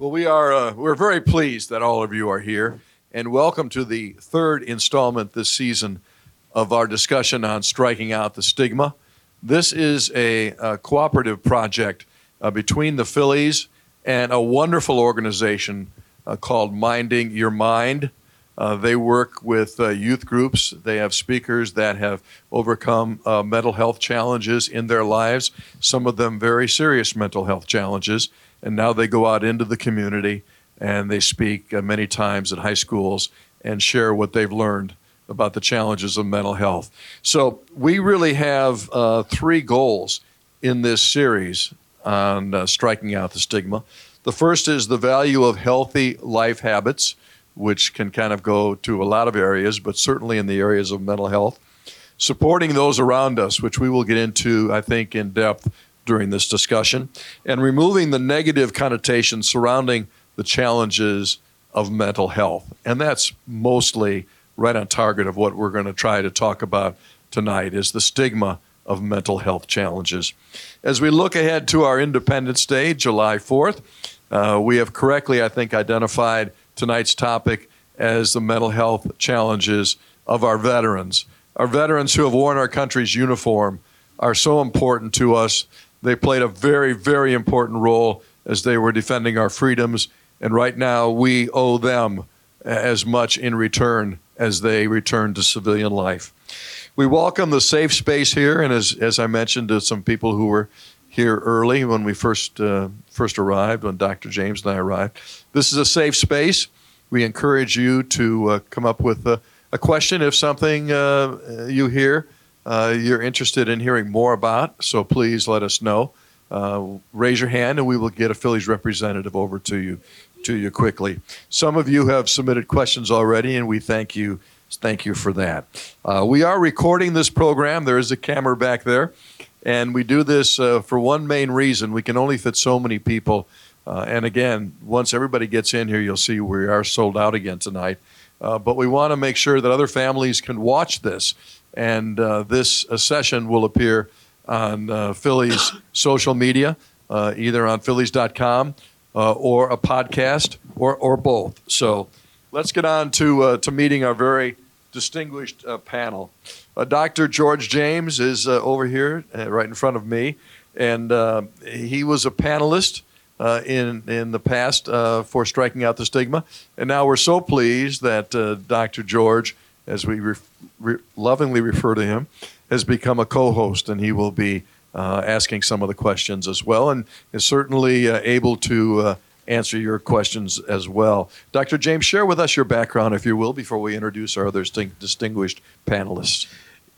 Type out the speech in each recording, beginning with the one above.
Well, we are uh, we're very pleased that all of you are here, and welcome to the third installment this season of our discussion on striking out the stigma. This is a, a cooperative project uh, between the Phillies and a wonderful organization uh, called Minding Your Mind. Uh, they work with uh, youth groups. They have speakers that have overcome uh, mental health challenges in their lives, some of them very serious mental health challenges and now they go out into the community and they speak uh, many times at high schools and share what they've learned about the challenges of mental health. So we really have uh, three goals in this series on uh, striking out the stigma. The first is the value of healthy life habits, which can kind of go to a lot of areas, but certainly in the areas of mental health. Supporting those around us, which we will get into, I think, in depth during this discussion, and removing the negative connotations surrounding the challenges of mental health. And that's mostly right on target of what we're going to try to talk about tonight is the stigma of mental health challenges. As we look ahead to our Independence Day, July 4th, uh, we have correctly, I think, identified tonight's topic as the mental health challenges of our veterans. Our veterans who have worn our country's uniform are so important to us they played a very, very important role as they were defending our freedoms. And right now, we owe them as much in return as they return to civilian life. We welcome the safe space here, and as, as I mentioned to some people who were here early when we first uh, first arrived, when Dr. James and I arrived, this is a safe space. We encourage you to uh, come up with a, a question if something uh, you hear uh, you're interested in hearing more about, so please let us know. Uh, raise your hand, and we will get a Phillies representative over to you to you quickly. Some of you have submitted questions already, and we thank you thank you for that. Uh, we are recording this program. There is a camera back there, and we do this uh, for one main reason. We can only fit so many people, uh, and again, once everybody gets in here, you'll see we are sold out again tonight. Uh, but we want to make sure that other families can watch this and uh, this uh, session will appear on uh, Phillies social media, uh, either on Phillies.com uh, or a podcast or, or both. So let's get on to, uh, to meeting our very distinguished panel. Dr. George James is over here, right in front of me, and he was a panelist. Uh, in in the past uh, for striking out the stigma, and now we're so pleased that uh, Dr. George as we re- re- lovingly refer to him, has become a co host, and he will be uh, asking some of the questions as well, and is certainly uh, able to uh, answer your questions as well. Dr. James, share with us your background, if you will, before we introduce our other st- distinguished panelists.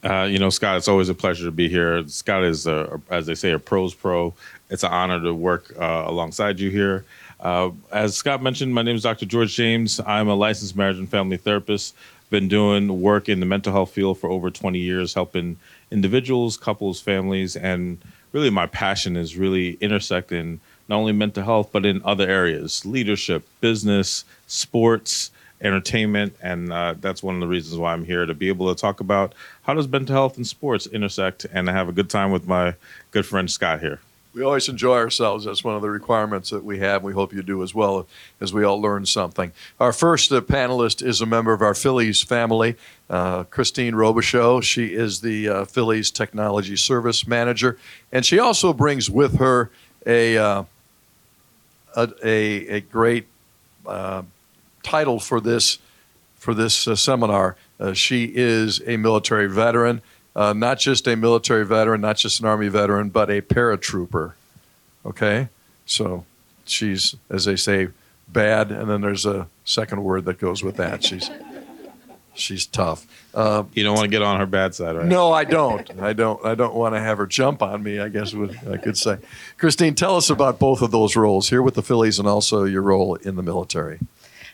Uh, you know, Scott, it's always a pleasure to be here. Scott is, a, as they say, a pros pro. It's an honor to work uh, alongside you here. Uh, as Scott mentioned, my name is Dr. George James. I'm a licensed marriage and family therapist been doing work in the mental health field for over 20 years, helping individuals, couples, families, and really my passion is really intersecting not only mental health but in other areas, leadership, business, sports, entertainment, and uh, that's one of the reasons why I'm here to be able to talk about how does mental health and sports intersect, and have a good time with my good friend Scott here we always enjoy ourselves. That's one of the requirements that we have. We hope you do as well as we all learn something. Our first uh, panelist is a member of our Phillies family, uh, Kristine Robicheaux. She is the uh, Phillies Technology Service Manager, and she also brings with her a, uh, a, a, a, great uh, title for this, for this uh, seminar. she is a military veteran uh, not just a military veteran, not just an Army veteran, but a paratrooper. Okay? So she's, as they say, bad, and then there's a second word that goes with that. She's she's tough. Uh, you don't want to get on her bad side, right? No, I don't. I don't. I don't want to have her jump on me. I guess would, I could say. Kristine, tell us about both of those roles here with the Phillies, and also your role in the military.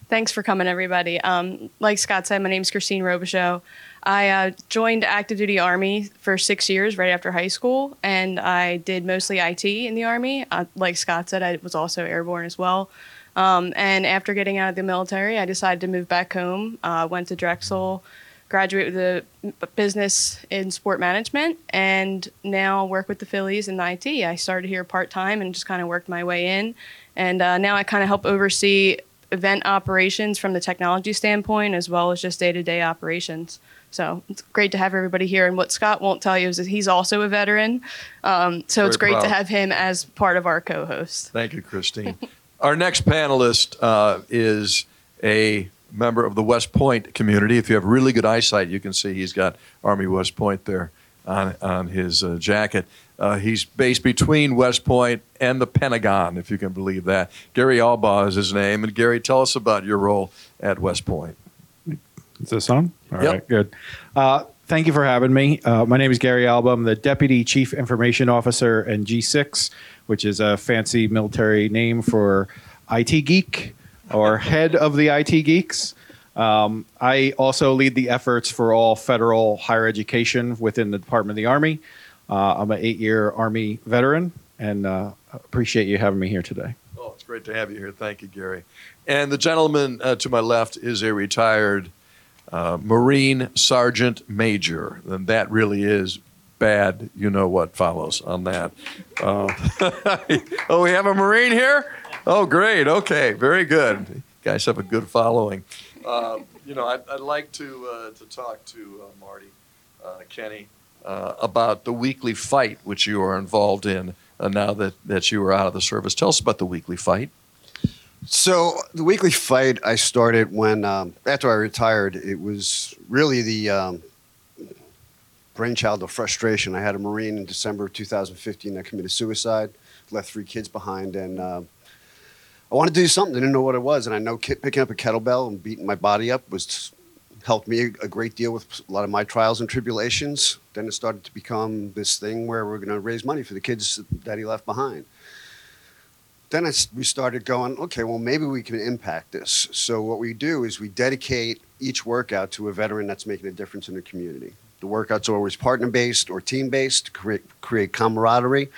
Thanks for coming, everybody. Um, like Scott said, my name is Kristine Robicheaux. I uh, joined active duty Army for six years right after high school, and I did mostly IT in the Army. Uh, like Scott said, I was also airborne as well. Um, and after getting out of the military, I decided to move back home. Uh, went to Drexel, graduated with a business in sport management, and now work with the Phillies in IT. I started here part time and just kind of worked my way in, and uh, now I kind of help oversee event operations from the technology standpoint as well as just day to day operations. So it's great to have everybody here. And what Scott won't tell you is that he's also a veteran. Um, so it's Very great to have him as part of our co host. Thank you, Kristine. Our next panelist uh, is a member of the West Point community. If you have really good eyesight, you can see he's got Army West Point there on, on his uh, jacket. Uh, he's based between West Point and the Pentagon, if you can believe that. Gary Albaugh is his name. And Gary, tell us about your role at West Point. Is this on? All right, Yep. good. Uh, thank you for having me. Uh, my name is Gary Albaugh. I'm the Deputy Chief Information Officer in G6, which is a fancy military name for IT geek or head of the IT geeks. Um, I also lead the efforts for all federal higher education within the Department of the Army. Uh, I'm an eight-year Army veteran, and uh, appreciate you having me here today. Oh, it's great to have you here. Thank you, Gary. And the gentleman uh, to my left is a retired uh, Marine Sergeant Major. And that really is bad. You know what follows on that. Uh, oh, we have a Marine here? Oh, great. Okay, very good. You guys have a good following. Uh, you know, I'd, I'd like to, to talk to Marty, Kenny, uh, about the weekly fight which you are involved in uh, now that, that you are out of the service. Tell us about the weekly fight. So the weekly fight I started when um, after I retired. It was really the um, brainchild of frustration. I had a Marine in December of 2015 that committed suicide, left three kids behind, and uh, I wanted to do something. I didn't know what it was, and I know picking up a kettlebell and beating my body up was helped me a great deal with a lot of my trials and tribulations. Then it started to become this thing where we're going to raise money for the kids that he left behind then I we started going, okay, well, maybe we can impact this. So what we do is we dedicate each workout to a veteran that's making a difference in the community. The workouts are always partner based or team based to create, create camaraderie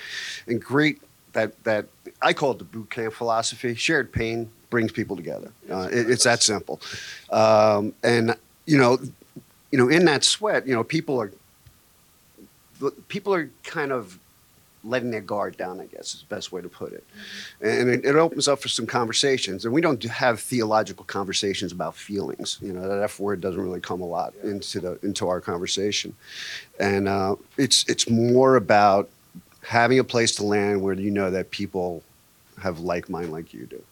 and create that, that I call it the boot camp philosophy. Shared pain brings people together. Uh, it, it's that simple. Um, and you know, you know, in that sweat, you know, people are people are kind of letting their guard down, I guess is the best way to put it. And it, it opens up for some conversations. And we don't have theological conversations about feelings. You know, that F word doesn't really come a lot into the into our conversation. And uh, it's it's more about having a place to land where you know that people have like mind like you do.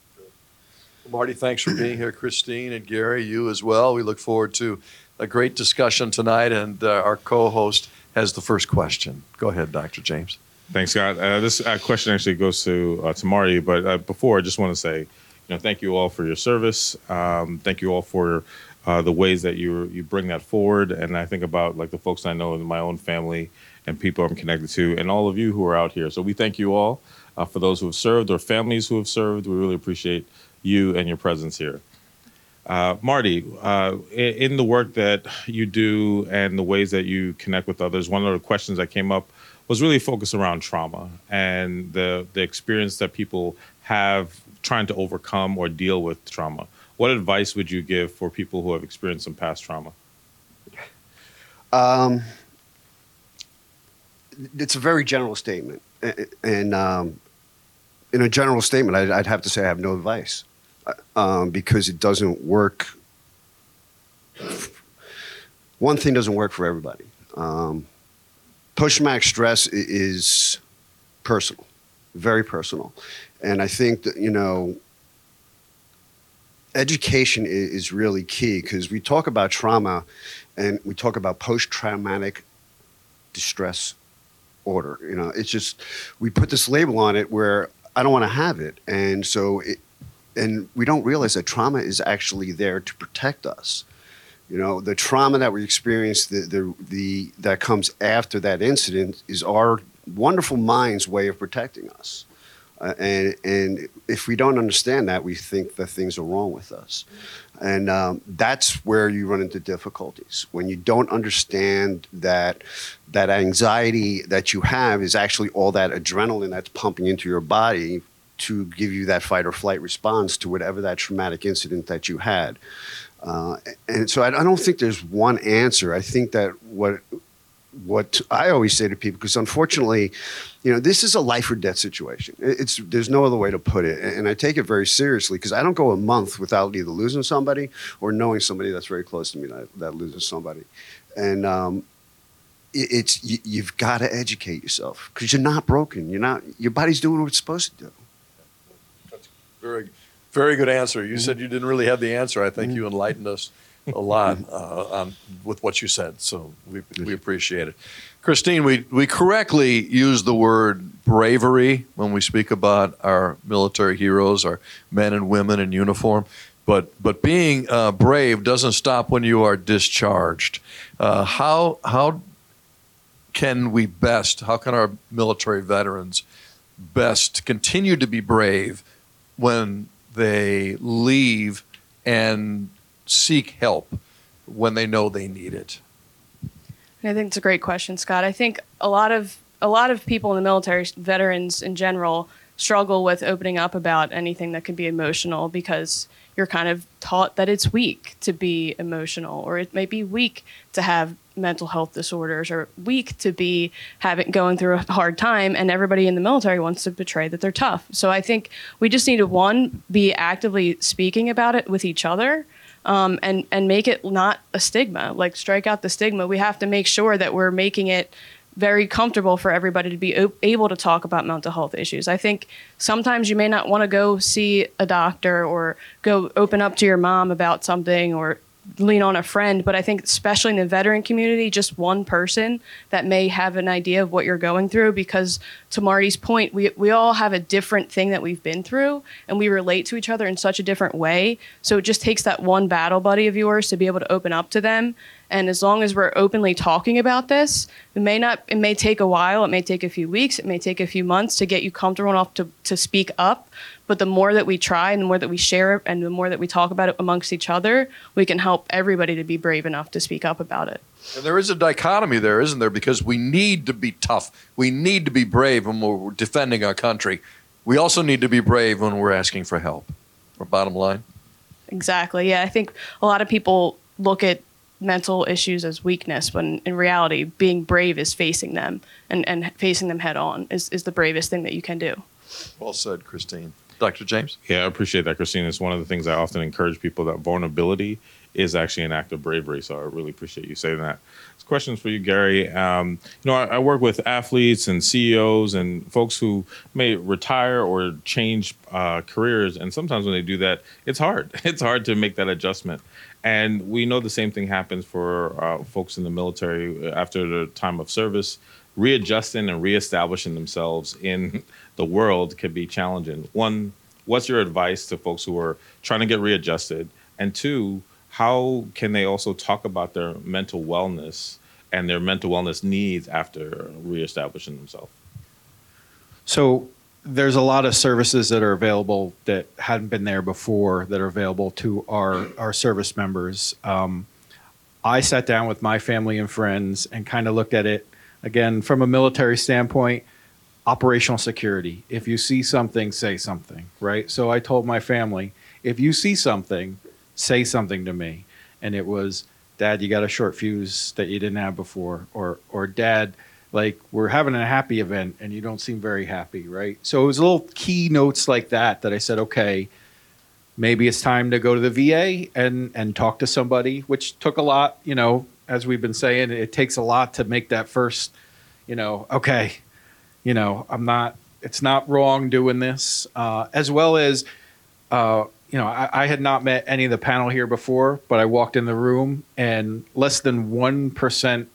Marty, thanks for being here. Kristine and Gary, you as well. We look forward to a great discussion tonight. And uh, our co host has the first question. Go ahead, Dr. James. Thanks, Scott. Uh, this uh, question actually goes to uh, to Marty, but uh, before I just want to say, you know, thank you all for your service. Um, thank you all for uh, the ways that you you bring that forward. And I think about like the folks I know in my own family and people I'm connected to, and all of you who are out here. So we thank you all for those who have served or families who have served. We really appreciate you and your presence here. Uh, Marty, uh, in, the work that you do and the ways that you connect with others, one of the questions that came up was really focused around trauma and the the experience that people have trying to overcome or deal with trauma. What advice would you give for people who have experienced some past trauma? Um, it's a very general statement, and um, in a general statement, I'd, I'd have to say I have no advice uh, um, because it doesn't work. One thing doesn't work for everybody. Um, Post-traumatic stress is personal, very personal, and I think that you know education is really key because we talk about trauma and we talk about post-traumatic distress order you know it's just we put this label on it where i don't want to have it. And so it, and we don't realize that trauma is actually there to protect us. You know the trauma that we experience the the, the that comes after that incident is our wonderful mind's way of protecting us uh, and and if we don't understand that we think that things are wrong with us and um, that's where you run into difficulties when you don't understand that that anxiety that you have is actually all that adrenaline that's pumping into your body to give you that fight or flight response to whatever that traumatic incident that you had. Uh, and so I, I don't think there's one answer. I think that what what I always say to people, because unfortunately, you know, this is a life or death situation. It's there's no other way to put it, and I take it very seriously because I don't go a month without either losing somebody or knowing somebody that's very close to me that, that loses somebody, and um, it, it's you, you've got to educate yourself because you're not broken. You're not. Your body's doing what it's supposed to do. That's very, very good answer. You said you didn't really have the answer. I think you enlightened us a lot uh, on, with what you said. So we, we appreciate it. Kristine, we, we correctly use the word bravery when we speak about our military heroes, our men and women in uniform. But, but being uh, brave doesn't stop when you are discharged. Uh, how, how can we best, how can our military veterans best continue to be brave when they leave and seek help when they know they need it? I think it's a great question, Scott. I think a lot of a lot of people in the military, veterans in general, struggle with opening up about anything that can be emotional because you're kind of taught that it's weak to be emotional, or it may be weak to have mental health disorders, or weak to be having going through a hard time. And everybody in the military wants to portray that they're tough. So I think we just need to one be actively speaking about it with each other um, and and make it not a stigma. Like strike out the stigma. We have to make sure that we're making it very comfortable for everybody to be o- able to talk about mental health issues. I think sometimes you may not want to go see a doctor or go open up to your mom about something or lean on a friend, but I think especially in the veteran community, just one person that may have an idea of what you're going through because to Marty's point, we we all have a different thing that we've been through and we relate to each other in such a different way. So it just takes that one battle buddy of yours to be able to open up to them. And as long as we're openly talking about this, it may not it may take a while, it may take a few weeks, it may take a few months to get you comfortable enough to, to speak up. But the more that we try and the more that we share and the more that we talk about it amongst each other, we can help everybody to be brave enough to speak up about it. And there is a dichotomy there, isn't there? Because we need to be tough. We need to be brave when we're defending our country. We also need to be brave when we're asking for help. Our bottom line. Exactly. Yeah, I think a lot of people look at mental issues as weakness, when in reality, being brave is facing them and, and facing them head on is, is the bravest thing that you can do. Well said, Kristine. Dr. James? Yeah, I appreciate that, Kristine. It's one of the things I often encourage people that vulnerability is actually an act of bravery. So I really appreciate you saying that. Question's for you, Gary. Um, you know, I, I work with athletes and CEOs and folks who may retire or change uh, careers, and sometimes when they do that, it's hard. It's hard to make that adjustment. And we know the same thing happens for uh, folks in the military after the time of service. Readjusting and reestablishing themselves in the world can be challenging. One, what's your advice to folks who are trying to get readjusted? And two, how can they also talk about their mental wellness and their mental wellness needs after reestablishing themselves? So there's a lot of services that are available that hadn't been there before that are available to our our service members. Um, I sat down with my family and friends and kind of looked at it again from a military standpoint. Operational security. If you see something, say something. Right. So I told my family, if you see something, say something to me. And it was, Dad, you got a short fuse that you didn't have before, or or Dad, like we're having a happy event and you don't seem very happy, right? So it was little key notes like that that I said, okay, maybe it's time to go to the VA and and talk to somebody, which took a lot, you know, as we've been saying, it takes a lot to make that first, you know, okay, you know, I'm not, it's not wrong doing this, uh, as well as, uh, you know, I, I had not met any of the panel here before, but I walked in the room and less than one percent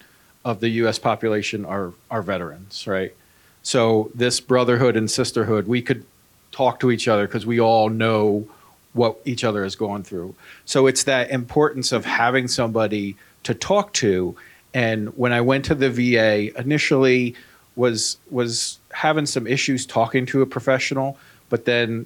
of the U.S. population are are veterans, right? So this brotherhood and sisterhood, we could talk to each other because we all know what each other has gone through. So it's that importance of having somebody to talk to. And when I went to the VA, initially was was having some issues talking to a professional, but then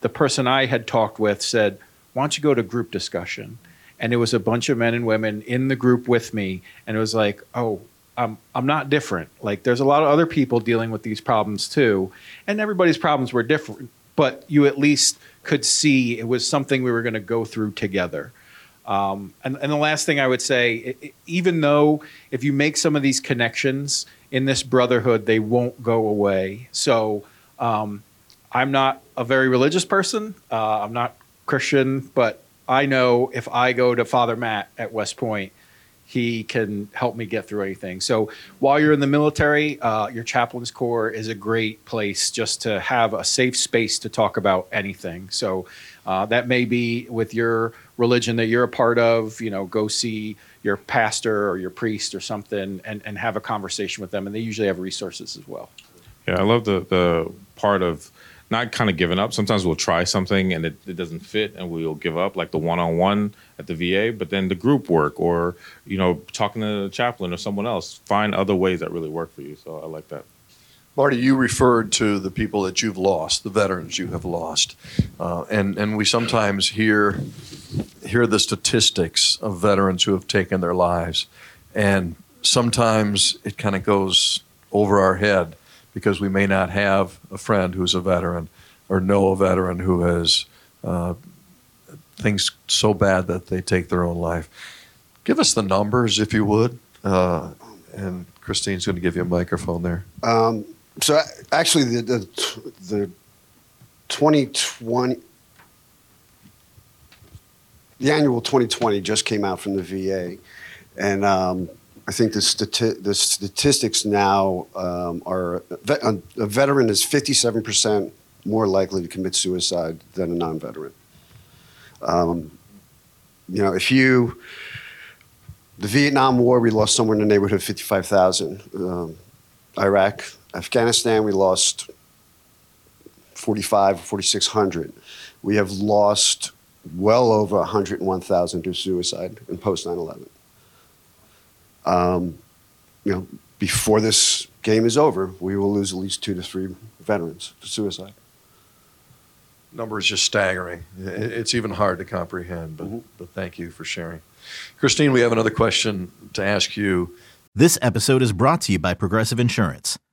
the person I had talked with said, "Why don't you go to group discussion?" And it was a bunch of men and women in the group with me, and it was like, "Oh, I'm I'm not different. Like there's a lot of other people dealing with these problems too, and everybody's problems were different but you at least could see it was something we were going to go through together. Um, and, and the last thing I would say, i- i- even though if you make some of these connections in this brotherhood, they won't go away. So um, I'm not a very religious person. Uh, I'm not Christian, but I know if I go to Father Matt at West Point, he can help me get through anything. So while you're in the military, uh, your chaplain's corps is a great place just to have a safe space to talk about anything. So uh, that may be with your religion that you're a part of. You know, go see your pastor or your priest or something, and, and have a conversation with them. And they usually have resources as well. Yeah, I love the the part of not kind of giving up. Sometimes we'll try something and it, it doesn't fit and we'll give up, like the one on one at the VA. But then the group work or you know talking to the chaplain or someone else, find other ways that really work for you. So I like that. Marty, you referred to the people that you've lost, the veterans you have lost, uh, and and we sometimes hear hear the statistics of veterans who have taken their lives, and sometimes it kind of goes over our head because we may not have a friend who's a veteran or know a veteran who has uh, things so bad that they take their own life. Give us the numbers, if you would, uh, and Kristine's going to give you a microphone there. Um, so actually, the, the the 2020, the annual 2020 just came out from the VA, and um, I think the stati- the statistics now um, are a, a veteran is 57 percent more likely to commit suicide than a non-veteran. Um, you know, if you the Vietnam War, we lost somewhere in the neighborhood of 55,000. Um, Iraq, Afghanistan, we lost 45, 4,600. We have lost well over 101,000 to suicide in post 9 11. Um, you know, before this game is over, we will lose at least two to three veterans to suicide. number is just staggering. It's even hard to comprehend, but, Mhm. but thank you for sharing. Kristine, we have another question to ask you. This episode is brought to you by Progressive Insurance.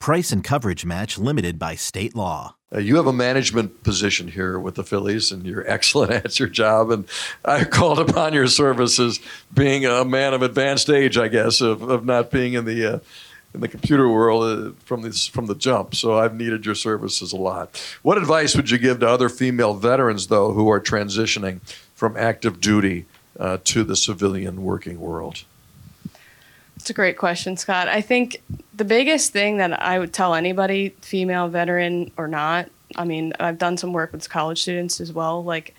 Price and coverage match limited by state law. Uh, you have a management position here with the Phillies, and you're excellent at your job. And I called upon your services, being a man of advanced age, I guess, of, of not being in the uh, in the computer world uh, from the from the jump. So I've needed your services a lot. What advice would you give to other female veterans, though, who are transitioning from active duty uh, to the civilian working world? It's a great question, Scott. I think the biggest thing that I would tell anybody, female veteran or not, I mean, I've done some work with college students as well. Like,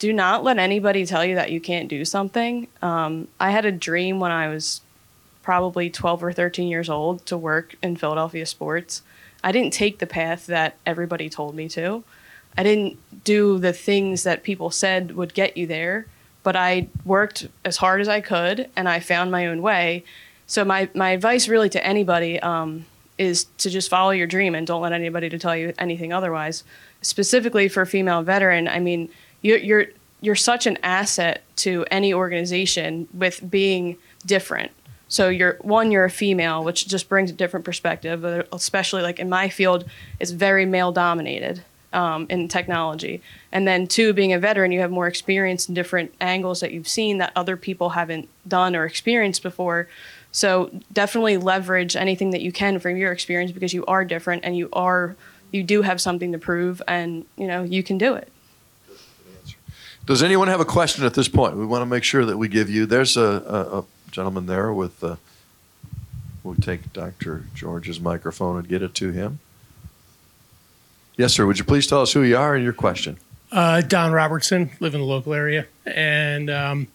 do not let anybody tell you that you can't do something. Um, I had a dream when I was probably 12 or 13 years old to work in Philadelphia sports. I didn't take the path that everybody told me to. I didn't do the things that people said would get you there, but I worked as hard as I could and I found my own way. So my, my advice really to anybody um, is to just follow your dream and don't let anybody to tell you anything otherwise. Specifically for a female veteran, I mean, you're, you're you're such an asset to any organization with being different. So you're one, you're a female, which just brings a different perspective. Especially like in my field, it's very male dominated um, in technology. And then two, being a veteran, you have more experience in different angles that you've seen that other people haven't done or experienced before. So definitely leverage anything that you can from your experience because you are different and you are you do have something to prove and you know you can do it. Does anyone have a question at this point? We want to make sure that we give you. There's a, a, a gentleman there with. Uh, we'll take Dr. George's microphone and get it to him. Yes, sir. Would you please tell us who you are and your question? Uh, Don Robertson, live in the local area, and um,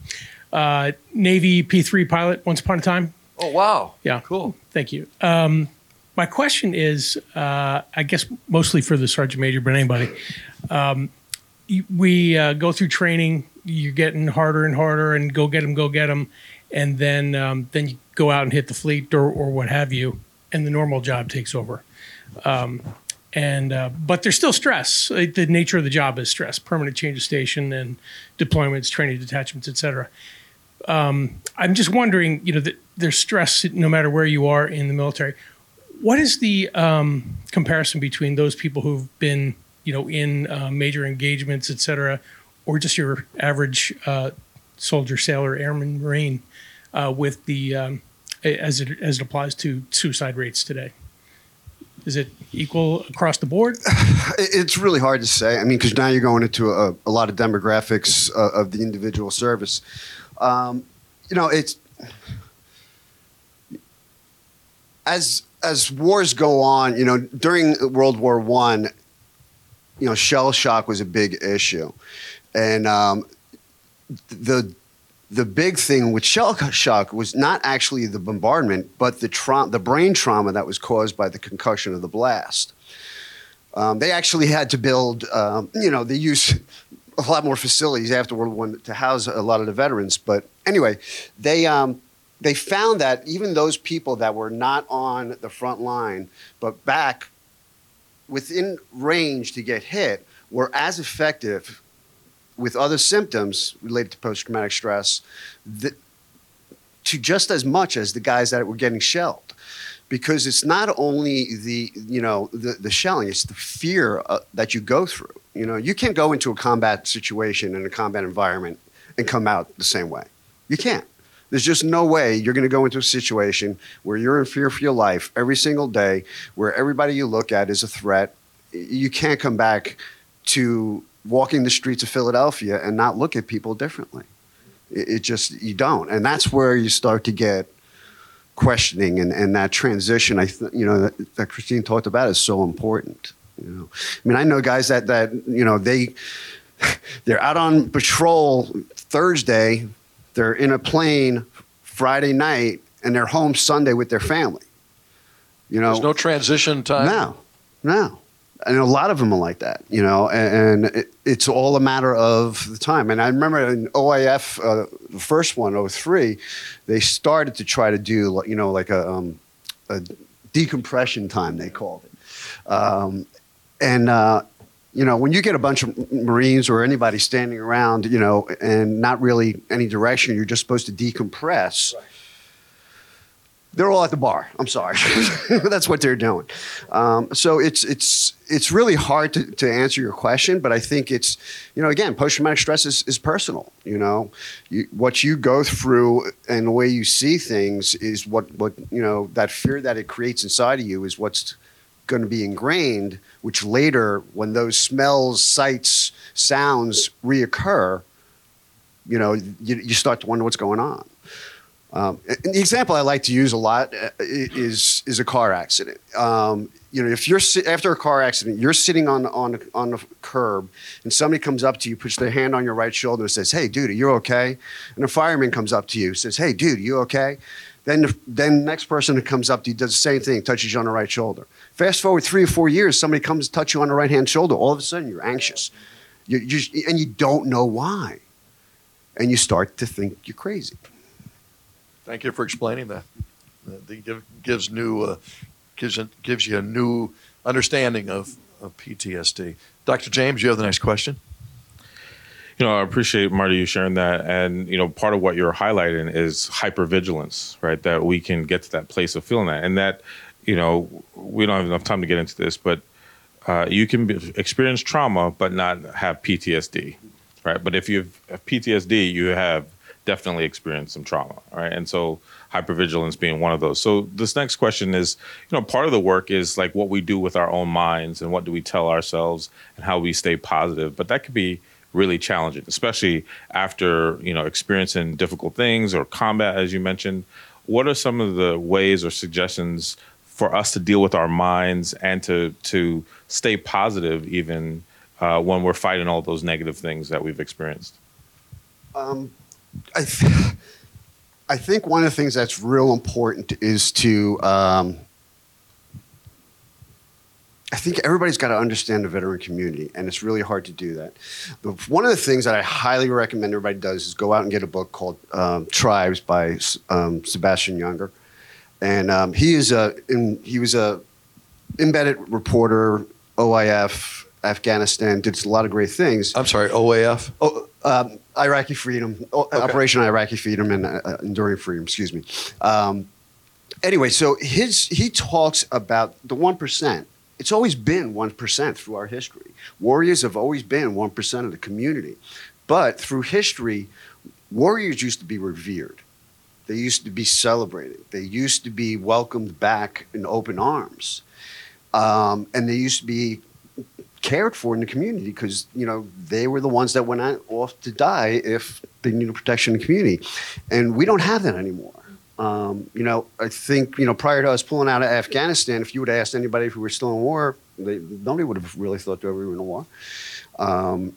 uh, Navy P3 pilot once upon a time. Oh, wow. Yeah. Cool. Thank you. Um, my question is, uh, I guess mostly for the sergeant major, but anybody. Um, we uh, go through training. You're getting harder and harder, and go get them, go get them, and then um, then you go out and hit the fleet or, or what have you, and the normal job takes over. Um, and uh, but there's still stress. The nature of the job is stress: permanent change of station and deployments, training detachments, etc. Um, I'm just wondering, you know, that there's stress no matter where you are in the military. What is the um, comparison between those people who've been, you know, in uh, major engagements, et cetera, or just your average uh, soldier, sailor, airman, marine, uh, with the um, as it as it applies to suicide rates today? Is it equal across the board? It's really hard to say. I mean, because now you're going into a, a lot of demographics uh, of the individual service. Um, you know, it's as as wars go on. You know, during World War One, you know, shell shock was a big issue, and um, the the big thing with shell shock was not actually the bombardment, but the tra- the brain trauma that was caused by the concussion of the blast. Um, they actually had to build, um, you know, they used a lot more facilities after World War One to house a lot of the veterans. But anyway, they um, they found that even those people that were not on the front line but back within range to get hit were as effective with other symptoms related to post traumatic stress th- to just as much as the guys that were getting shelled because it's not only the you know the, the shelling it's the fear uh, that you go through. You know you can't go into a combat situation in a combat environment and come out the same way. You can't. There's just no way you're going to go into a situation where you're in fear for your life every single day where everybody you look at is a threat. You can't come back to walking the streets of philadelphia and not look at people differently. It, it just you don't. And that's where you start to get questioning and, and that transition I th- you know that, that Kristine talked about is so important you know I mean I know guys that that you know they they're out on patrol Thursday they're in a plane Friday night and they're home Sunday with their family you know There's no transition time. no, no. And a lot of them are like that, you know, and, and it, it's all a matter of the time. And I remember in OIF, uh, the first one, 03, they started to try to do, you know, like a, um, a decompression time, they called it. Um, and, uh, you know, when you get a bunch of Marines or anybody standing around, you know, and not really any direction, you're just supposed to decompress. They're all at the bar. I'm sorry. That's what they're doing. Um, so it's it's it's really hard to, to answer your question, but I think it's you know again post traumatic stress is, is personal. You know, you, what you go through and the way you see things is what what you know that fear that it creates inside of you is what's going to be ingrained. Which later, when those smells, sights, sounds reoccur, you know you, you start to wonder what's going on. Um, the example I like to use a lot uh, is is a car accident. Um, you know, if you're after a car accident, you're sitting on on on the curb, and somebody comes up to you, puts their hand on your right shoulder, and says, "Hey, dude, are you okay?" And a fireman comes up to you, says, "Hey, dude, you okay?" Then the, then the next person that comes up to you does the same thing, touches you on the right shoulder. Fast forward three or four years, somebody comes to touch you on the right hand shoulder. All of a sudden, you're anxious, you, you and you don't know why, and you start to think you're crazy. Thank you for explaining that. That give, gives new uh, gives a, gives you a new understanding of, of PTSD. Dr. James, you have the next question. You know, I appreciate Marty you sharing that, and you know, part of what you're highlighting is hypervigilance, right? That we can get to that place of feeling that, and that, you know, we don't have enough time to get into this, but uh, you can be, experience trauma but not have PTSD, right? But if you have PTSD, you have definitely experienced some trauma, right? And so hypervigilance being one of those. So this next question is, you know, part of the work is like what we do with our own minds and what do we tell ourselves and how we stay positive. But that could be really challenging, especially after, you know, experiencing difficult things or combat, as you mentioned. What are some of the ways or suggestions for us to deal with our minds and to to stay positive even uh, when we're fighting all those negative things that we've experienced? Um, I, th- I think one of the things that's real important is to um, I think everybody's got to understand the veteran community, and it's really hard to do that. But one of the things that I highly recommend everybody does is go out and get a book called um, Tribes by um, Sebastian Junger, and um, he is a in, he was a embedded reporter, OIF, Afghanistan, did a lot of great things. I'm sorry, OAF? Oh, um, Iraqi Freedom, o- Operation Iraqi Freedom, and uh, uh, Enduring Freedom. Excuse me. Um, anyway, so his he talks about the one percent. It's always been one percent through our history. Warriors have always been one percent of the community, but through history, warriors used to be revered. They used to be celebrated. They used to be welcomed back in open arms, um, and they used to be cared for in the community because you know they were the ones that went out, off to die if they needed protection in the community, and we don't have that anymore. Um, you know, I think you know prior to us pulling out of Afghanistan, if you would have asked anybody if we were still in war, they, nobody would have really thought that we were in a war. Um,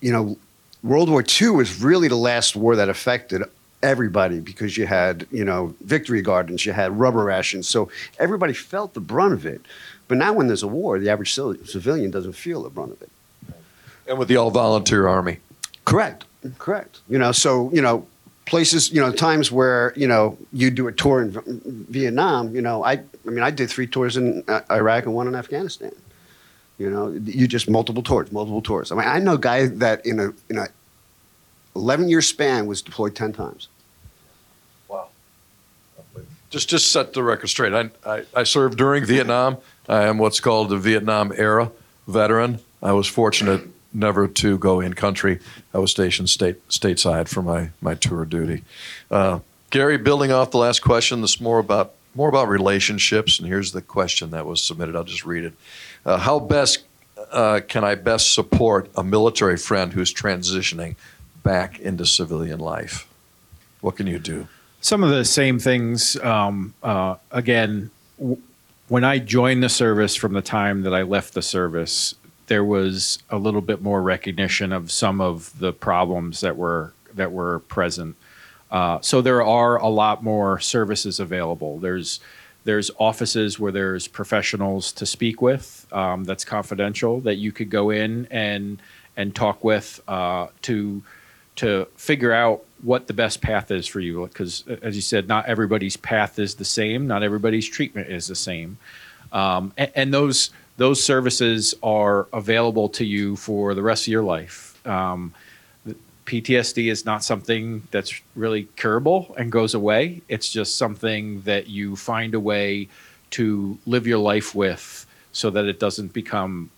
you know, World War II was really the last war that affected everybody because you had you know victory gardens, you had rubber rations, so everybody felt the brunt of it. But now, when there's a war, the average civilian doesn't feel the brunt of it. And with the all volunteer army. Correct. Correct. You know, so you know, places, you know, times where you know you do a tour in Vietnam. You know, I, I mean, I did three tours in uh, Iraq and one in Afghanistan. You know, you just multiple tours, multiple tours. I mean, I know a guy that in a in a eleven year span was deployed ten times. Wow. Just just set the record straight. I, I, I served during Vietnam. I am what's called a Vietnam era veteran. I was fortunate never to go in country. I was stationed state stateside for my, my tour duty. Uh, Gary, building off the last question, this more about more about relationships. And here's the question that was submitted. I'll just read it. Uh, how best uh, can I best support a military friend who's transitioning back into civilian life? What can you do? some of the same things. Um, uh, again, w- when I joined the service from the time that I left the service, there was a little bit more recognition of some of the problems that were that were present. Uh, so there are a lot more services available. There's there's offices where there's professionals to speak with um, that's confidential that you could go in and and talk with uh, to to figure out what the best path is for you because as you said not everybody's path is the same not everybody's treatment is the same um, and, and those those services are available to you for the rest of your life um, PTSD is not something that's really curable and goes away. It's just something that you find a way to live your life with so that it doesn't become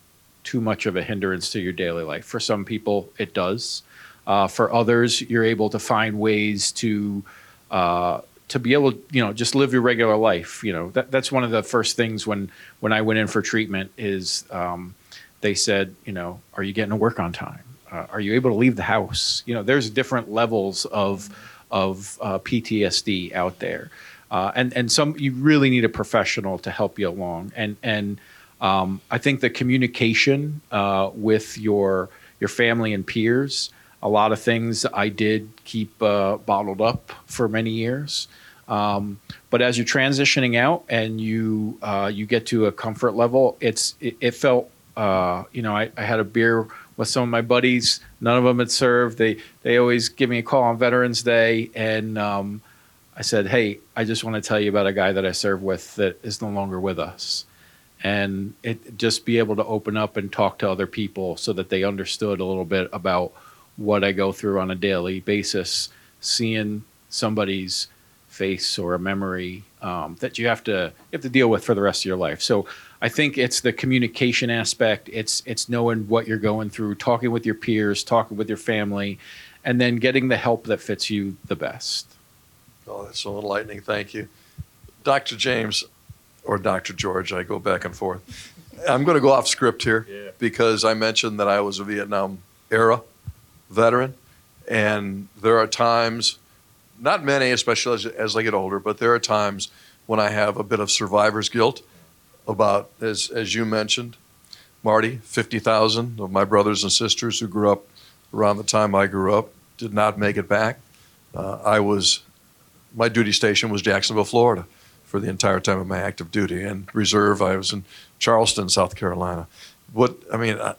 too much of a hindrance to your daily life. For some people, it does. Uh, for others, you're able to find ways to uh, to be able, you know, just live your regular life. You know, that, that's one of the first things when when I went in for treatment is um, they said, you know, are you getting to work on time? Uh, are you able to leave the house? You know, there's different levels of of uh, PTSD out there, uh, and and some you really need a professional to help you along. And and um, I think the communication uh, with your your family and peers, a lot of things I did keep uh, bottled up for many years. Um, but as you're transitioning out and you uh, you get to a comfort level, it's it, it felt uh, you know I, I had a beer with some of my buddies. None of them had served. They they always give me a call on Veterans Day, and um, I said, "Hey, I just want to tell you about a guy that I served with that is no longer with us." And it just be able to open up and talk to other people so that they understood a little bit about what I go through on a daily basis, seeing somebody's face or a memory um, that you have to you have to deal with for the rest of your life. So I think it's the communication aspect. It's it's knowing what you're going through, talking with your peers, talking with your family, and then getting the help that fits you the best. Oh, that's so enlightening. Thank you. Dr. James or Dr. George, I go back and forth. I'm going to go off script here because I mentioned that I was a Vietnam era veteran. And there are times, not many, especially as, as I get older, but there are times when I have a bit of survivor's guilt about, as, as you mentioned, Marty, 50,000 of my brothers and sisters who grew up around the time I grew up did not make it back. Uh, I was, my duty station was Jacksonville, Florida. for the entire time of my active duty. And reserve, I was in Charleston, South Carolina. What I mean, I,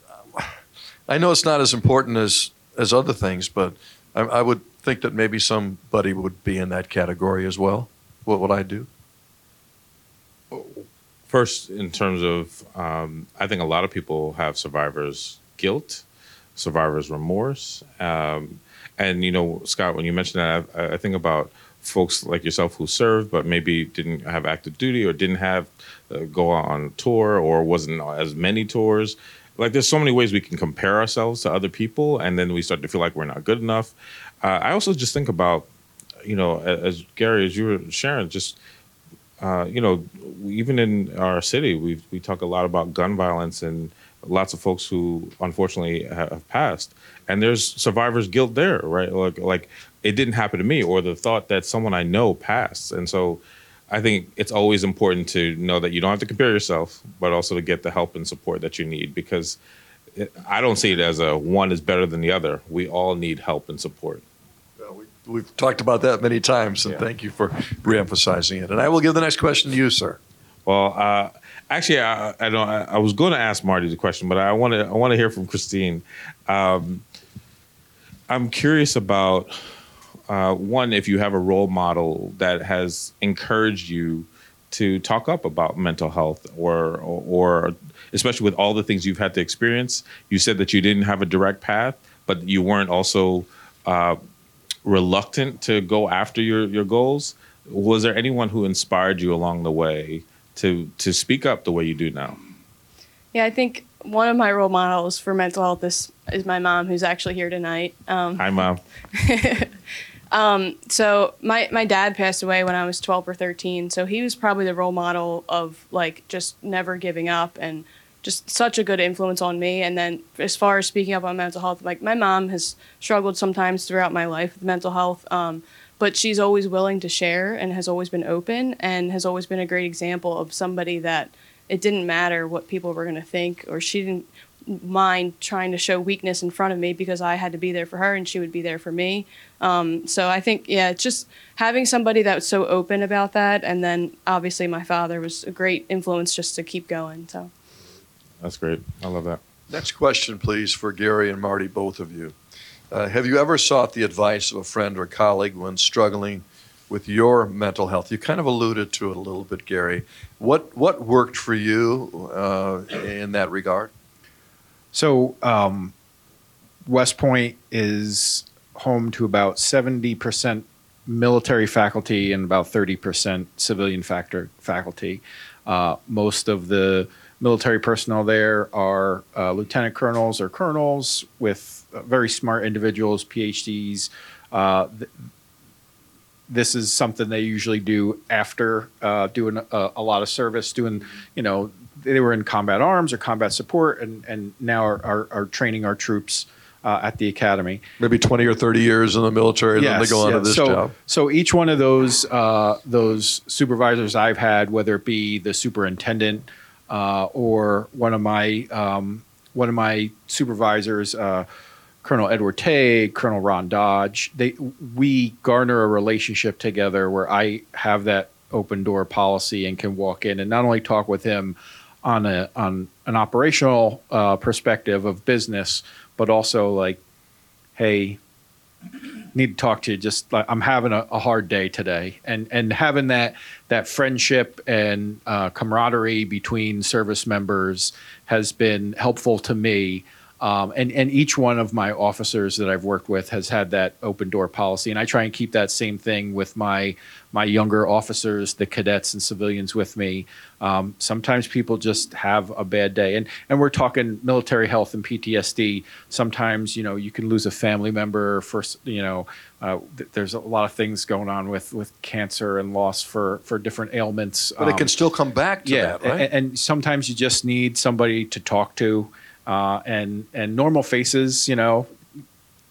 I know it's not as important as as other things, but I, I would think that maybe somebody would be in that category as well. What would I do? First, in terms of, um, I think a lot of people have survivor's guilt, survivor's remorse. Um, and, you know, Scott, when you mentioned that, I, I think about folks like yourself who served, but maybe didn't have active duty or didn't have uh, go on tour or wasn't as many tours. Like, there's so many ways we can compare ourselves to other people, and then we start to feel like we're not good enough. Uh, I also just think about, you know, as, Gary, as you were sharing, just uh, you know, even in our city, we we talk a lot about gun violence and lots of folks who unfortunately have passed, and there's survivor's guilt there, right? Like like it didn't happen to me, or the thought that someone I know passed, and so I think it's always important to know that you don't have to compare yourself, but also to get the help and support that you need because. It, I don't see it as a one is better than the other. We all need help and support. Well, we, we've talked about that many times, and Yeah. thank you for reemphasizing it. And I will give the next question to you, sir. Well, uh, actually, I, I don't. I, I was going to ask Marty the question, but I want to. I want to hear from Kristine. Um, I'm curious about uh, one, if you have a role model that has encouraged you to talk up about mental health, or, or, or especially with all the things you've had to experience. You said that you didn't have a direct path, but you weren't also uh, reluctant to go after your your goals. Was there anyone who inspired you along the way to to speak up the way you do now? Yeah, I think one of my role models for mental health is is my mom, who's actually here tonight. Um, Hi, mom. so my my dad passed away when I was 12 or 13, so he was probably the role model of like just never giving up and just such a good influence on me. And then as far as speaking up on mental health, like my mom has struggled sometimes throughout my life with mental health. Um, but she's always willing to share and has always been open and has always been a great example of somebody that it didn't matter what people were going to think or she didn't mind trying to show weakness in front of me because I had to be there for her and she would be there for me. Um, so I think, yeah, it's just having somebody that was so open about that. And then obviously my father was a great influence just to keep going. So. That's great. I love that. Next question, please, for Gary and Marty, both of you. Uh, have you ever sought the advice of a friend or colleague when struggling with your mental health? You kind of alluded to it a little bit, Gary. What what worked for you uh, in that regard? So, um, West Point is home to about 70% military faculty and about 30% civilian factor faculty. Uh, most of the military personnel there are uh, lieutenant colonels or colonels with uh, very smart individuals, PhDs. Uh, th- this is something they usually do after uh, doing a, a lot of service, doing, you know, they were in combat arms or combat support and, and now are, are, are training our troops uh, at the academy. Maybe 20 or 30 years in the military, then they go on to this so, job. So each one of those uh, those supervisors I've had, whether it be the superintendent uh, or one of my um, one of my supervisors, uh, Colonel Edward Tay, Colonel Ron Dodge, they we garner a relationship together where I have that open door policy and can walk in and not only talk with him on a on an operational uh, perspective of business, but also like, hey, need to talk to you. Just like I'm having a, a hard day today, and and having that that friendship and uh, camaraderie between service members has been helpful to me. Um, and and each one of my officers that I've worked with has had that open door policy, and I try and keep that same thing with my my younger officers, the cadets and civilians with me. Um, sometimes people just have a bad day, and and we're talking military health and PTSD. Sometimes you know you can lose a family member for you know uh, th- there's a lot of things going on with with cancer and loss for for different ailments. But it Um, can still come back to that, right? and, and sometimes you just need somebody to talk to, uh, and and normal faces, you know,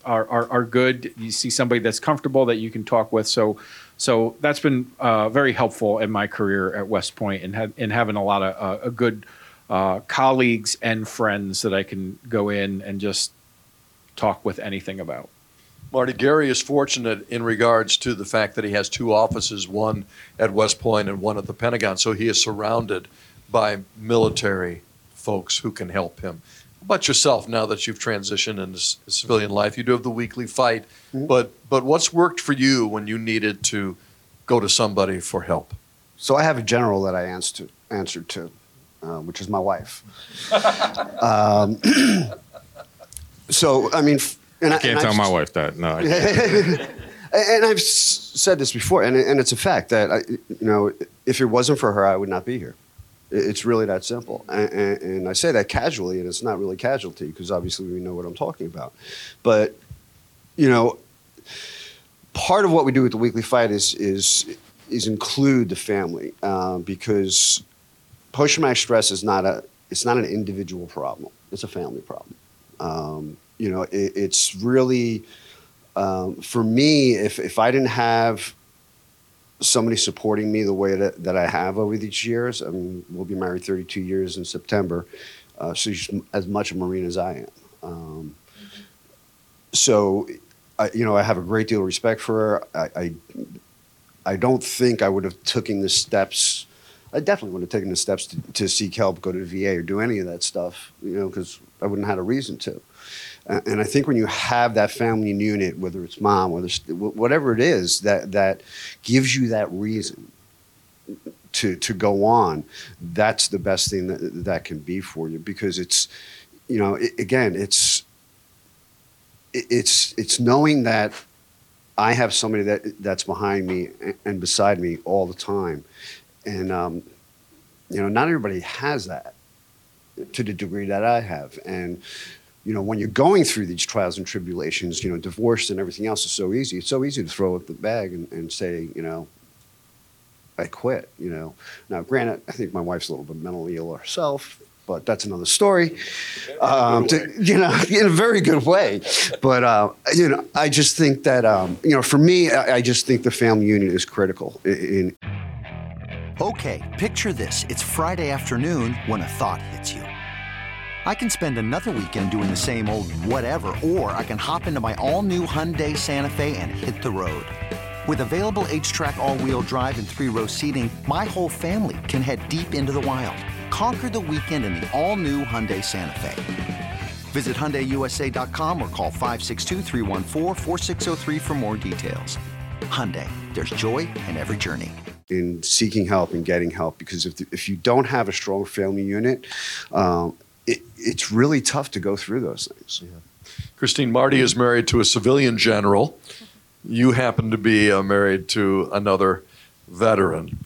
are, are are good. You see somebody that's comfortable that you can talk with. So, so that's been uh, very helpful in my career at West Point, and ha- and having a lot of uh, good uh, colleagues and friends that I can go in and just talk with anything about. Marty, Gary is fortunate in regards to the fact that he has two offices, one at West Point and one at the Pentagon. So he is surrounded by military folks who can help him. How about yourself, now that you've transitioned into c- civilian life, you do have the weekly fight, but but what's worked for you when you needed to go to somebody for help? So I have a general that I answer to, answered to, uh, which is my wife. um, so I mean, f- and I can't and tell I've- my wife that. No, and I've s- said this before, and, and it's a fact that I, you know, if it wasn't for her, I would not be here. It- It's really that simple, and, and, and I say that casually, and it's not really casualty because obviously we know what I'm talking about. But you know, part of what we do with the weekly fight is is is include the family uh, because post traumatic stress is not a it's not an individual problem; it's a family problem. Um, you know, it, it's really um, for me, if, if I didn't have somebody supporting me the way that, that I have over these years, I mean, we'll be married 32 years in September, uh, so she's as much a Marine as I am. Um, so, I, you know, I have a great deal of respect for her. I, I, I don't think I would have taken the steps. I definitely would have taken the steps to, to seek help, go to the VA, or do any of that stuff, you know, because I wouldn't have had a reason to. And I think when you have that family unit, whether it's mom, whether it's whatever it is, that that gives you that reason to to go on, that's the best thing that that can be for you. Because it's, you know, i again, it's it- it's it's knowing that I have somebody that that's behind me and beside me all the time, and um, you know, not everybody has that to the degree that I have, and you know, when you're going through these trials and tribulations, you know, divorce and everything else is so easy. It's so easy to throw up the bag and, and say, you know, I quit. You know, now granted, I think my wife's a little bit mentally ill herself, but that's another story. Um, to, you know, in a very good way. But uh, you know, I just think that um, you know, for me, I, I just think the family unit is critical in, in Okay, picture this. It's Friday afternoon when a thought hits you. I can spend another weekend doing the same old whatever, or I can hop into my all new Hyundai Santa Fe and hit the road. With available HTRAC, all wheel drive, and three row seating, my whole family can head deep into the wild. Conquer the weekend in the all new Hyundai Santa Fe. Visit HyundaiUSA.com or call 562-314-4603 for more details. Hyundai, there's joy in every journey. in seeking help and getting help because if, if you don't have a strong family unit, um, it, it's really tough to go through those things. Kristine Marty is married to a civilian general. You happen to be uh, married to another veteran.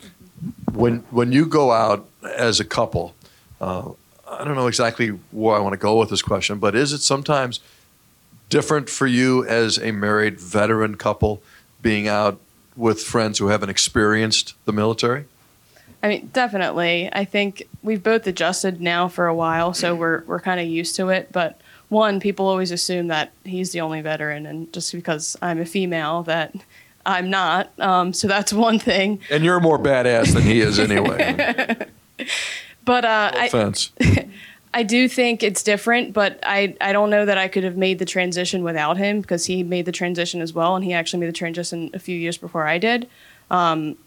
When when you go out as a couple, uh, I don't know exactly where I want to go with this question, but is it sometimes different for you as a married veteran couple being out with friends who haven't experienced the military? I mean, definitely. I think we've both adjusted now for a while, so we're we're kind of used to it. But one, people always assume that he's the only veteran, and just because I'm a female, that I'm not. Um, so that's one thing. And you're more badass than he is anyway. But uh, No I, offense. I do think it's different, but I, I don't know that I could have made the transition without him because he made the transition as well, and he actually made the transition a few years before I did. Um,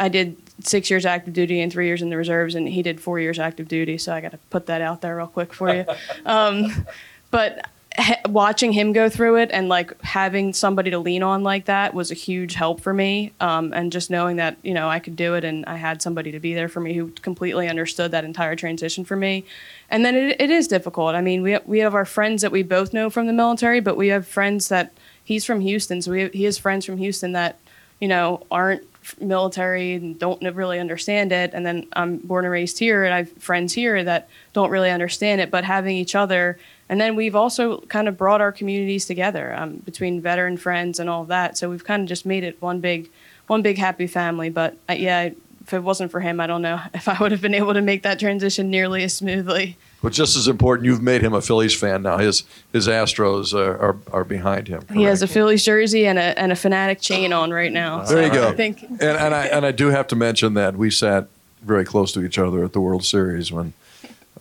I did six years active duty and three years in the reserves, and he did four years active duty. So I got to put that out there real quick for you. um, but he- watching him go through it and like having somebody to lean on like that was a huge help for me. Um, and just knowing that you know I could do it, and I had somebody to be there for me who completely understood that entire transition for me. And then it, it is difficult. I mean, we we have our friends that we both know from the military, but we have friends that he's from Houston, so we have, he has friends from Houston that you know aren't military and don't really understand it. And then I'm born and raised here, and I have friends here that don't really understand it. But having each other, and then we've also kind of brought our communities together um, between veteran friends and all of that. So we've kind of just made it one big, one big happy family. But uh, yeah, if it wasn't for him, I don't know if I would have been able to make that transition nearly as smoothly. But just as important, you've made him a Phillies fan now. His his Astros are are, are behind him. He has a? Phillies jersey and a and a fanatic chain on right now. There you go. I think And, and I and I do have to mention that we sat very close to each other at the World Series when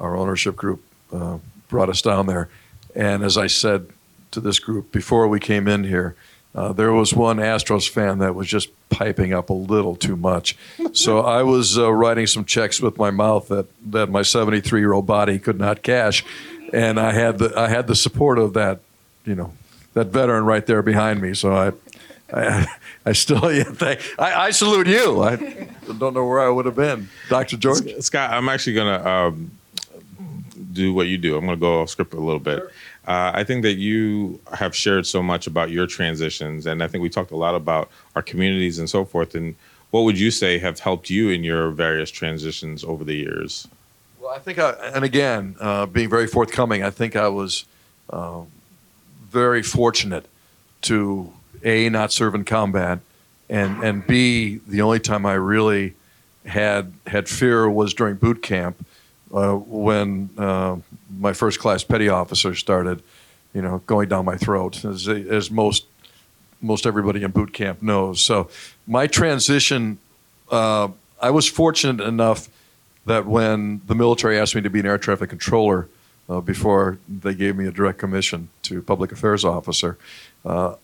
our ownership group uh, brought us down there. And as I said to this group before we came in here. Uh, there was one Astros fan that was just piping up a little too much. So I was uh, writing some checks with my mouth that, that my 73 year old body could not cash. And I had the, I had the support of that, you know, that veteran right there behind me. So I, I, I still, yeah, thank, I, I salute you. I don't know where I would have been. Dr. George? Scott, I'm actually going to um, do what you do. I'm going to go off script a little bit. Uh, I think that you have shared so much about your transitions, and I think we talked a lot about our communities and so forth. And what would you say have helped you in your various transitions over the years? Well, I think, I, and again, uh, being very forthcoming, I think I was uh, very fortunate to a not serve in combat, and and b the only time I really had had fear was during boot camp uh, when uh, my first class petty officer started, you know, going down my throat, as, as most most everybody in boot camp knows. So my transition, uh, I was fortunate enough that when the military asked me to be an air traffic controller uh, before they gave me a direct commission to public affairs officer, uh,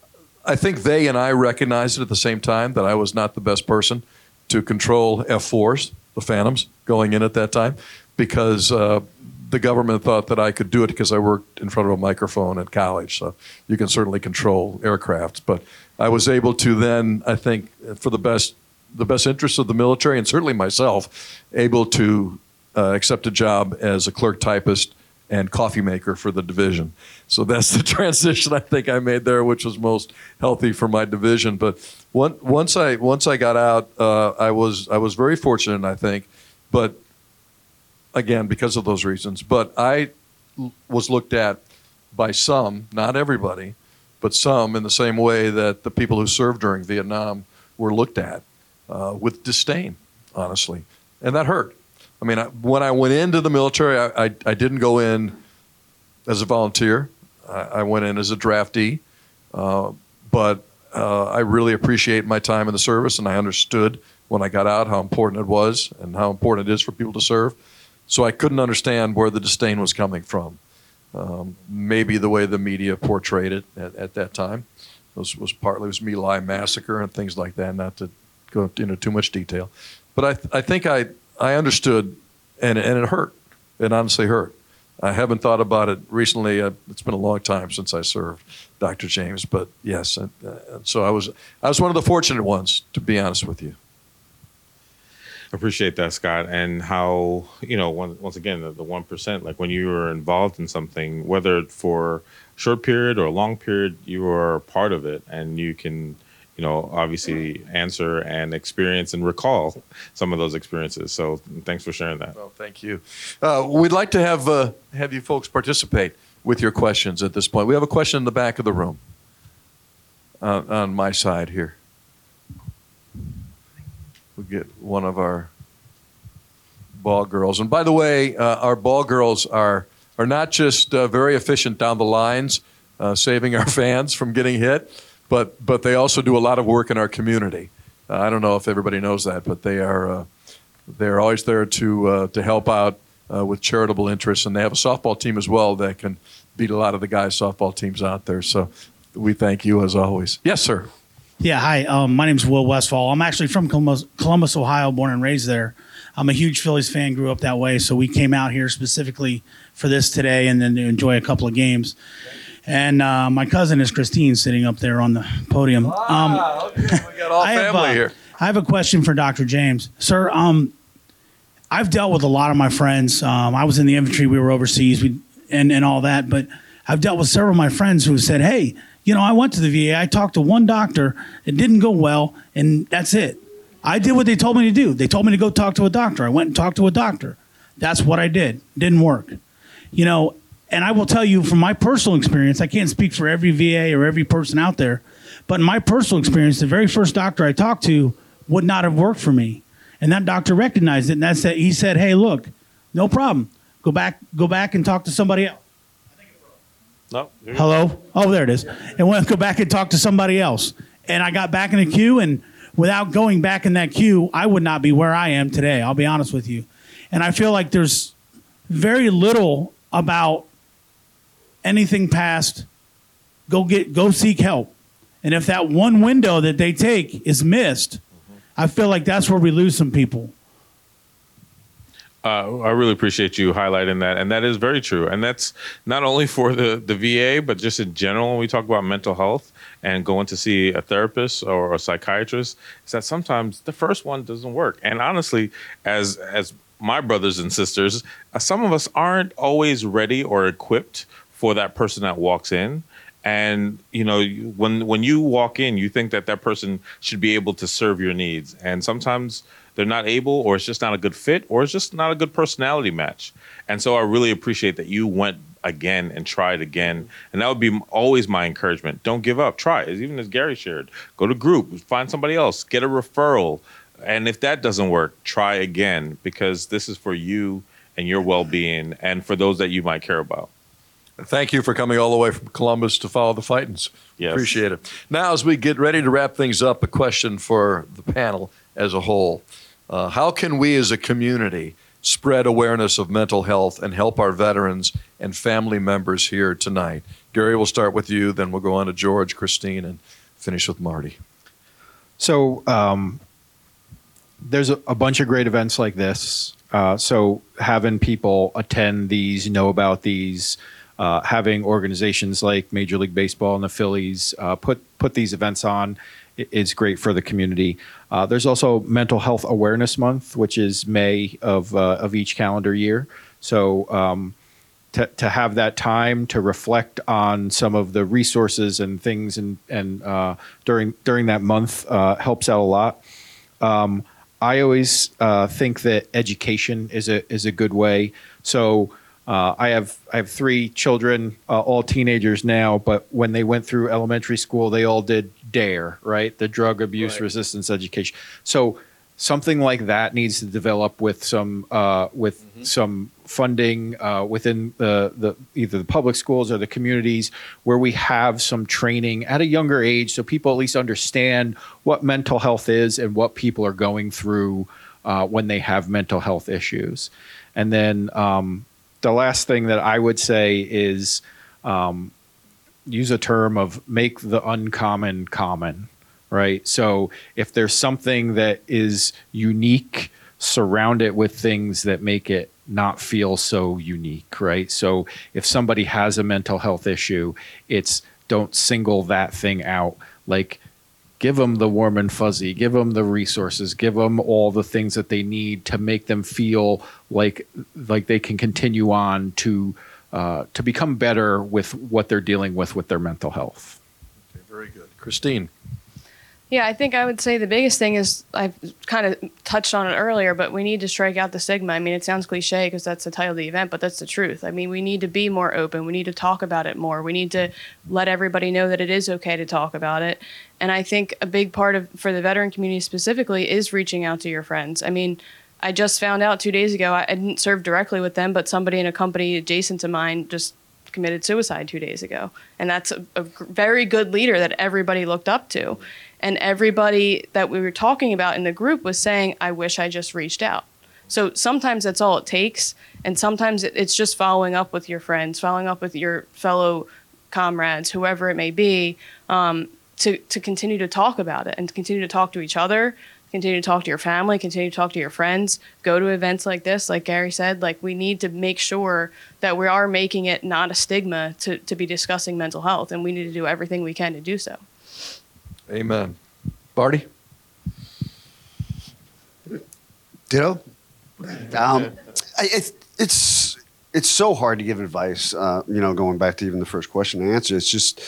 I think they and I recognized it at the same time that I was not the best person to control F4s, the Phantoms, going in at that time, because uh, the government thought that I could do it because I worked in front of a microphone at college. So you can certainly control aircraft. but I was able to then, I think, for the best the best interests of the military and certainly myself, able to uh, accept a job as a clerk typist and coffee maker for the division. So that's the transition I think I made there, which was most healthy for my division. But one, once I once I got out, uh, I was I was very fortunate, I think. But again, because of those reasons. But I was looked at by some, not everybody, but some in the same way that the people who served during Vietnam were looked at uh, with disdain, honestly, and that hurt. I mean, I, when I went into the military, I, I, I didn't go in as a volunteer. I, I went in as a draftee, uh, but uh, I really appreciate my time in the service, and I understood when I got out how important it was and how important it is for people to serve. So I couldn't understand where the disdain was coming from. Um, maybe the way the media portrayed it at, at that time was, was partly was My Lai massacre and things like that. Not to go into too much detail, but I, th- I think I, I understood, and, and it hurt. It honestly hurt. I haven't thought about it recently. Uh, it's been a long time since I served, Dr. James. But yes, and, uh, so I was I was one of the fortunate ones, to be honest with you. Appreciate that, Scott, and how you know once, once again the one percent. Like when you were involved in something, whether for short period or a long period, you are part of it, and you can you know obviously answer and experience and recall some of those experiences. So thanks for sharing that. Well, thank you. Uh, we'd like to have uh, have you folks participate with your questions at this point. We have a question in the back of the room uh, on my side here. We get one of our ball girls, and by the way, uh, our ball girls are are not just uh, very efficient down the lines, uh, saving our fans from getting hit, but but they also do a lot of work in our community. Uh, I don't know if everybody knows that, but they are uh, they're always there to uh, to help out with charitable interests, and they have a softball team as well that can beat a lot of the guys' softball teams out there. So we thank you as always. Yes, sir. Yeah, hi. Um, my name's Will Westfall. I'm actually from Columbus, Columbus, Ohio, born and raised there. I'm a huge Phillies fan, grew up that way, so we came out here specifically for this today and then to enjoy a couple of games. And uh, my cousin is Kristine sitting up there on the podium. Um, Wow, okay, we got all I have, family uh, here. I have a question for Dr. James. Sir, um, I've dealt with a lot of my friends. Um, I was in the infantry, we were overseas, we, and, and all that, but I've dealt with several of my friends who said, hey, you know, I went to the VA, I talked to one doctor, it didn't go well, and that's it. I did what they told me to do. They told me to go talk to a doctor. I went and talked to a doctor. That's what I did. Didn't work. You know, and I will tell you from my personal experience, I can't speak for every VA or every person out there, but in my personal experience, the very first doctor I talked to would not have worked for me. And that doctor recognized it and that said he said, Hey, look, no problem. Go back go back and talk to somebody else. No, Hello? Oh, there it is. And went go back and talk to somebody else. And I got back in the queue, and without going back in that queue, I would not be where I am today. I'll be honest with you. And I feel like there's very little about anything past go get go seek help. And if that one window that they take is missed, I feel like that's where we lose some people. Uh, I really appreciate you highlighting that, and that is very true. And that's not only for the the VA, but just in general. When we talk about mental health and going to see a therapist or a psychiatrist, is that sometimes the first one doesn't work. And honestly, as as my brothers and sisters, uh, some of us aren't always ready or equipped for that person that walks in. And you know, when when you walk in, you think that that person should be able to serve your needs, and sometimes they're not able, or it's just not a good fit, or it's just not a good personality match. And so, I really appreciate that you went again and tried again, and that would be always my encouragement. Don't give up. Try, as even as Gary shared. Go to group, find somebody else, get a referral, and if that doesn't work, try again because this is for you and your well-being, and for those that you might care about. Thank you for coming all the way from Columbus to follow the Fightins. Yes. Appreciate it. Now, as we get ready to wrap things up, a question for the panel as a whole. Uh, how can we as a community spread awareness of mental health and help our veterans and family members here tonight? Gary, we'll start with you, then we'll go on to George, Kristine, and finish with Marty. So um, there's a, a bunch of great events like this. Uh, so having people attend these, know about these, uh, having organizations like Major League Baseball and the Phillies uh, put put these events on is great for the community. Uh, there's also Mental Health Awareness Month, which is May of uh, of each calendar year. So um, to, to have that time to reflect on some of the resources and things and and uh, during during that month uh, helps out a lot. Um, I always uh, think that education is a is a good way. So uh, I have I have three children, uh, all teenagers now. But when they went through elementary school, they all did DARE, right? The drug abuse Right. resistance education. So something like that needs to develop with some uh, with some funding uh, within the, the either the public schools or the communities where we have some training at a younger age so people at least understand what mental health is and what people are going through uh, when they have mental health issues and then um, the last thing that i would say is um, use a term of make the uncommon common right? So if there's something that is unique, surround it with things that make it not feel so unique, right? So if somebody has a mental health issue, it's don't single that thing out. Like give them the warm and fuzzy, give them the resources, give them all the things that they need to make them feel like like they can continue on to uh, to become better with what they're dealing with with their mental health. Okay, very good. Kristine. Yeah, I think I would say the biggest thing is I've kind of touched on it earlier, but we need to strike out the stigma. I mean, it sounds cliche because that's the title of the event, but that's the truth. I mean, we need to be more open. We need to talk about it more. We need to let everybody know that it is okay to talk about it. And I think a big part of for the veteran community specifically is reaching out to your friends. I mean, I just found out two days ago I didn't serve directly with them, but somebody in a company adjacent to mine just committed suicide two days ago. And that's a, a very good leader that everybody looked up to. And everybody that we were talking about in the group was saying, I wish I just reached out. So sometimes that's all it takes. And sometimes it's just following up with your friends, following up with your fellow comrades, whoever it may be, um, to, to continue to talk about it and to continue to talk to each other, continue to talk to your family, continue to talk to your friends, go to events like this, like Gary said, like we need to make sure that we are making it not a stigma to, to be discussing mental health and we need to do everything we can to do so. Amen. Marty? Ditto. Um, I, it, it's it's so hard to give advice. Uh, you know, going back to even the first question and answer, it's just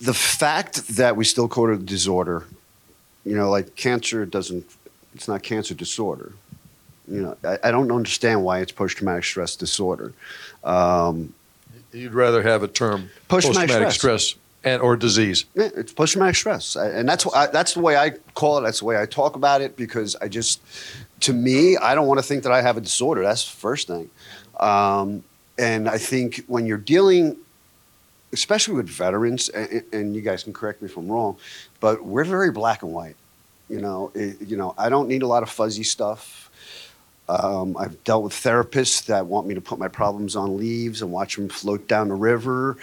the fact that we still call it a disorder. You know, like cancer doesn't. It's not cancer disorder. You know, I, I don't understand why it's post traumatic stress disorder. Um, You'd rather have a term Post-traumatic post-traumatic stress. stress and or disease. Yeah, it's post traumatic stress, and that's why that's the way I call it. That's the way I talk about it because I just, to me, I don't want to think that I have a disorder. That's the first thing, um, and I think when you're dealing, especially with veterans, and, and you guys can correct me if I'm wrong, but we're very black and white. You know, it, you know, I don't need a lot of fuzzy stuff. Um, I've dealt with therapists that want me to put my problems on leaves and watch them float down the river.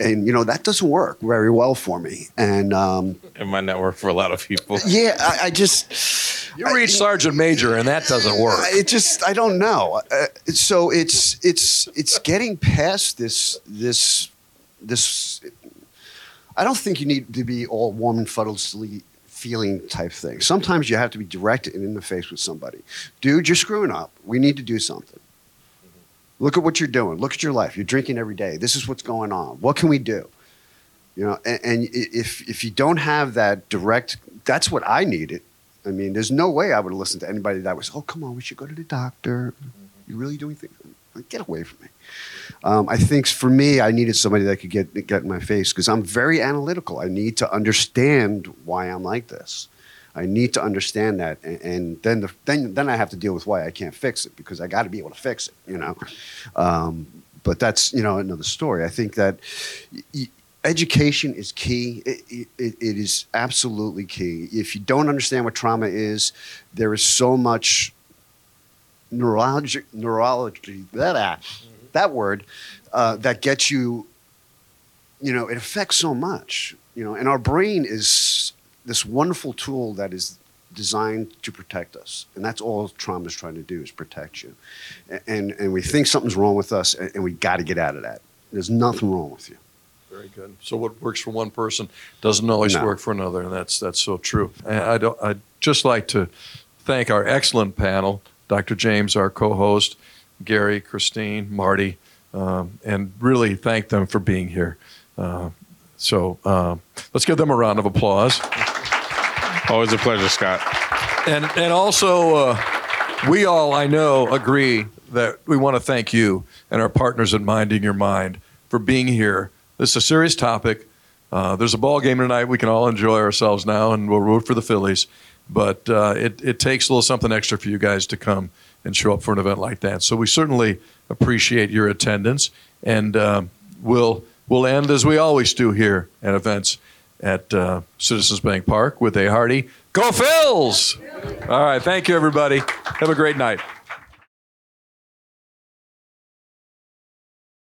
And, you know, that doesn't work very well for me. And um, In my network for a lot of people. yeah, I, I just. You reach sergeant major, and that doesn't work. It just I don't know. Uh, so it's it's it's getting past this this this. I don't think you need to be all warm and fuzzy feeling type thing. Sometimes you have to be direct and in the face with somebody. Dude, you're screwing up. We need to do something. Look at what you're doing. Look at your life. You're drinking every day. This is what's going on. What can we do? You know, and, and if if you don't have that direct, that's what I needed. I mean, there's no way I would listen to anybody that was, oh, come on, we should go to the doctor. You're really doing things. Like, Get away from me. Um, I think for me, I needed somebody that could get get in my face because I'm very analytical. I need to understand why I'm like this. I need to understand that, and, and then the, then then I have to deal with why I can't fix it because I got to be able to fix it. You know, um, but that's you know another story. I think that. Education is key. It, it, it is absolutely key. If you don't understand what trauma is, there is so much neurology, neurology, that, that word, uh, that gets you, you know, it affects so much, you know, and our brain is this wonderful tool that is designed to protect us. And that's all trauma is trying to do is protect you. And, and we think something's wrong with us and, and we got to get out of that. There's nothing wrong with you. Very good. So what works for one person doesn't always No. work for another, and that's that's so true. And I don't. I'd just like to thank our excellent panel, Dr. James, our co-host, Gary, Kristine, Marty, um, and really thank them for being here. Uh, so uh, let's give them a round of applause. Always a pleasure, Scott. And and also, uh, we all I know agree that we want to thank you and our partners at Minding Your Mind for being here. This is a serious topic. Uh, there's a ball game tonight. We can all enjoy ourselves now, and we'll root for the Phillies. But uh, it it takes a little something extra for you guys to come and show up for an event like that. So we certainly appreciate your attendance, and um, we'll we'll end as we always do here at events at uh, Citizens Bank Park with a hearty "Go Phils!" All right, thank you, everybody. Have a great night.